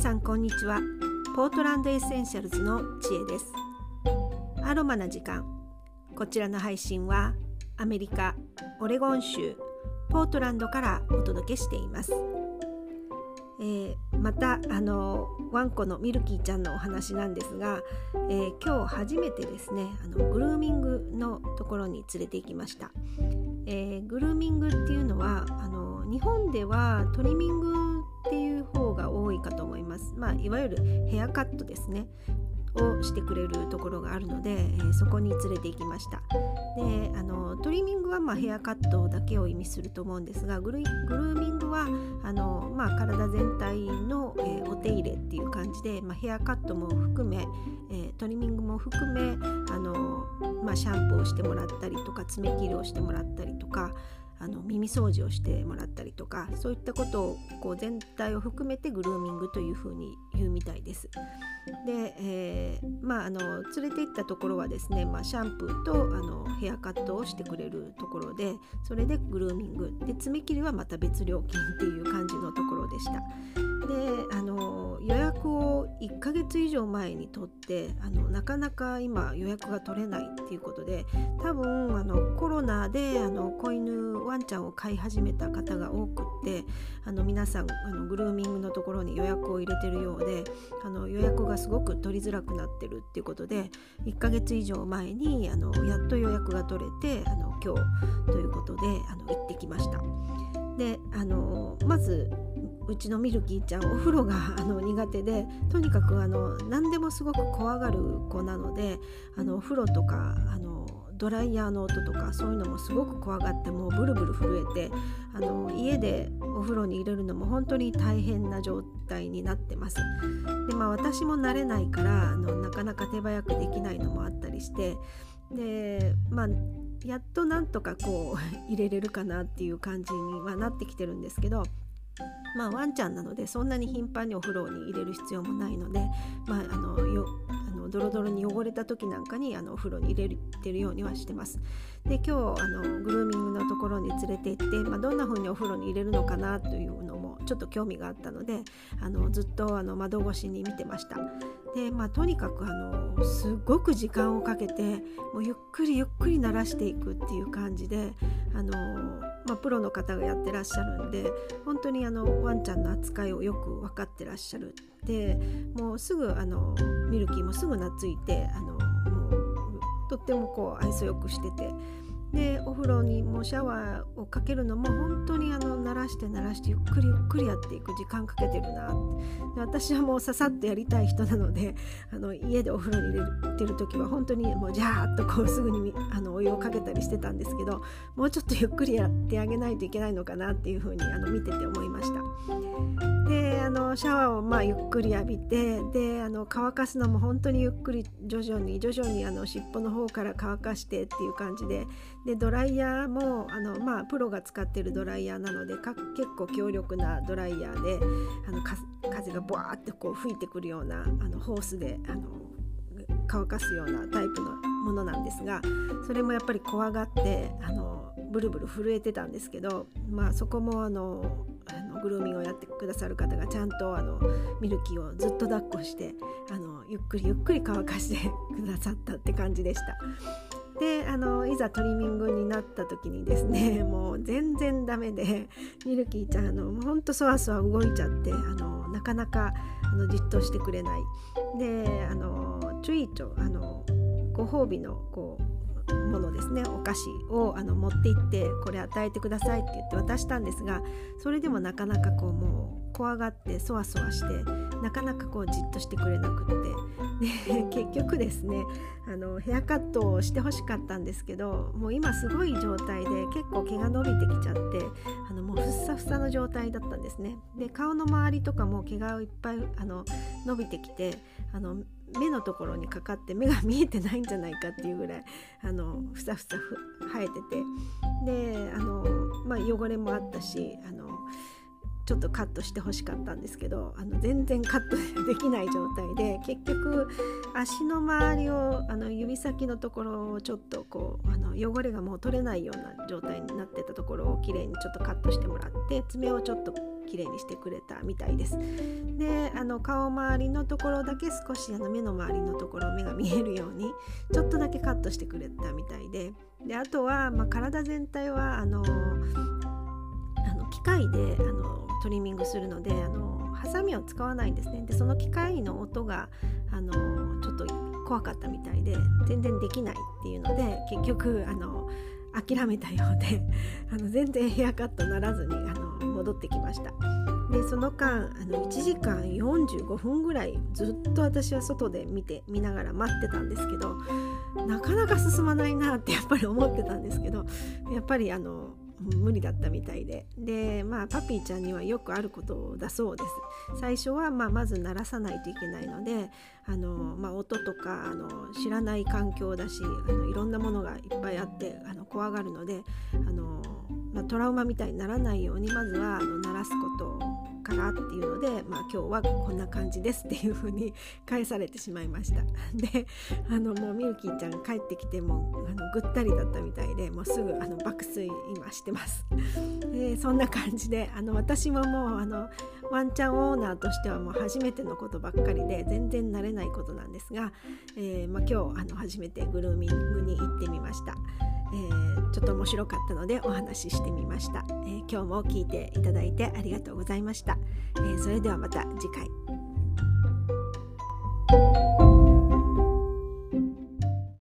さんこんにちは。ポートランドエッセンシャルズの知恵です。アロマな時間。こちらの配信はアメリカオレゴン州ポートランドからお届けしています。えー、またあのワンコのミルキーちゃんのお話なんですが、えー、今日初めてですねあのグルーミングのところに連れて行きました、えー、グルーミングっていうのはあの日本ではトリミングっていう方が多いかと思います、まあ、いわゆるヘアカットですね。をしてくれるところがあるので、えー、そこに連れて行きました。であのトリミングはまあヘアカットだけを意味すると思うんですがグルグルーミングはあの、まあ、体全体の、えー、お手入れっていう感じで、まあ、ヘアカットも含め、えー、トリミングも含めあの、まあ、シャンプーをしてもらったりとか爪切りをしてもらったりとかあの耳掃除をしてもらったりとかそういったことをこう全体を含めてグルーミングというふうに言うみたいです。で、えー、まああの連れて行ったところはですね、まあ、シャンプーとあのヘアカットをしてくれるところでそれでグルーミングで爪切りはまた別料金っていう感じのところでした。であの予約を1ヶ月以上前に取ってあのなかなか今予約が取れないっていうことで多分あのコロナであの子犬ワンちゃんを飼い始めた方が多くってあの皆さんあのグルーミングのところに予約を入れてるようでであの予約がすごく取りづらくなってるっていうことで1ヶ月以上前にあのやっと予約が取れてあの今日ということであの行ってきました。であのまずうちのミルキーちゃんお風呂があの苦手でとにかくあの何でもすごく怖がる子なのであのお風呂とかあのドライヤーの音とかそういうのもすごく怖がってもうブルブル震えてあの家でお風呂に入れるのも本当に大変な状態になってます。でまあ私も慣れないからあのなかなか手早くできないのもあったりしてでまあやっとなんとかこう 入れれるかなっていう感じにはなってきてるんですけどまあワンちゃんなのでそんなに頻繁にお風呂に入れる必要もないので、まあ、あのよあのドロドロに汚れた時なんかにあのお風呂に入れてるようにはしてます。で今日あのグルーミングのところに連れて行って、まあ、どんな風にお風呂に入れるのかなというのもちょっと興味があったのであのずっとあの窓越しに見てました。でまあ、とにかくあのすごく時間をかけてもうゆっくりゆっくり慣らしていくっていう感じであの、まあ、プロの方がやってらっしゃるんで本当にあのワンちゃんの扱いをよく分かってらっしゃるでもうすぐあのミルキーもすぐ懐いてあのもうとってもこう愛想よくしててでお風呂にもシャワーをかけるのも本当にあの慣らして慣らしてゆっくりゆっくりやっていく時間かけてるなで私はもうささっとやりたい人なのであの家でお風呂に入れてる時は本当にもうジャーッとこうすぐにあのお湯をかけたりしてたんですけどもうちょっとゆっくりやってあげないといけないのかなっていうふうにあの見てて思いました。でシャワーをまあゆっくり浴びてであの乾かすのも本当にゆっくり徐々に徐々にあの尻尾の方から乾かしてっていう感じででドライヤーもあの、まあ、プロが使ってるドライヤーなので結構強力なドライヤーであの風がブワーってこう吹いてくるようなあのホースであの乾かすようなタイプのものなんですがそれもやっぱり怖がってあのブルブル震えてたんですけど、まあ、そこもあのあのグルーミングをやってくださる方がちゃんとあのミルキーをずっと抱っこしてあのゆっくりゆっくり乾かして くださったって感じでした。であのいざトリミングになった時にですね もう全然ダメでミルキーちゃんあのほんとそわそわ動いちゃってあのなかなかあのじっとしてくれないであのチュイートあのご褒美のこうものですね。お菓子をあの持って行ってこれ与えてくださいって言って渡したんですがそれでもなかなかこうもう怖がってそわそわしてなかなかこうじっとしてくれなくって 結局ですねあのヘアカットをしてほしかったんですけどもう今すごい状態で結構毛が伸びてきちゃってあのもうふっさふさの状態だったんですね。で顔の周りとかも毛がいっぱいあの伸びてきてあの目のところにかかって目が見えてないんじゃないかっていうぐらいあのふさふさ生えてて。であの、まあ、汚れもあったしあのちょっとカットしてほしかったんですけどあの全然カットできない状態で結局足の周りをあの指先のところをちょっとこうあの汚れがもう取れないような状態になってたところをきれいにちょっとカットしてもらって爪をちょっときれいにしてくれたみたいです。であの顔周りのところだけ少しあの目の周りのところ目が見えるようにちょっとだけカットしてくれたみたいでであとは、まあ、体全体はあのあの機械であのトリミングするのであのハサミを使わないんですね。でその機械の音があのちょっと怖かったみたいで全然できないっていうので結局あの諦めたようで あの全然ヘアカットならずにあの戻ってきました。でその間あの1時間45分ぐらいずっと私は外で見て見ながら待ってたんですけどなかなか進まないなってやっぱり思ってたんですけどやっぱりあの無理だったみたいで。でまあパピーちゃんにはよくあることだそうです。最初はまあまず鳴らさないといけないのであの、まあ、音とかあの知らない環境だしあのいろんなものがいっぱいあってあの怖がるのであの、まあ、トラウマみたいにならないようにまずはあの鳴らすこと。からっていうので、まあ、今日はこんな感じですっていう風に返されてしまいましたであのもうミルキーちゃん帰ってきてもあのぐったりだったみたいでもうすぐあの爆睡今してますでそんな感じであの私ももうあのワンちゃんオーナーとしてはもう初めてのことばっかりで全然慣れないことなんですが、えー、まあ、今日あの初めてグルーミングに行ってみました。えー、ょっと面白かったのでお話ししてみました、えー、今日も聞いていただいてありがとうございました、えそれではまた次回。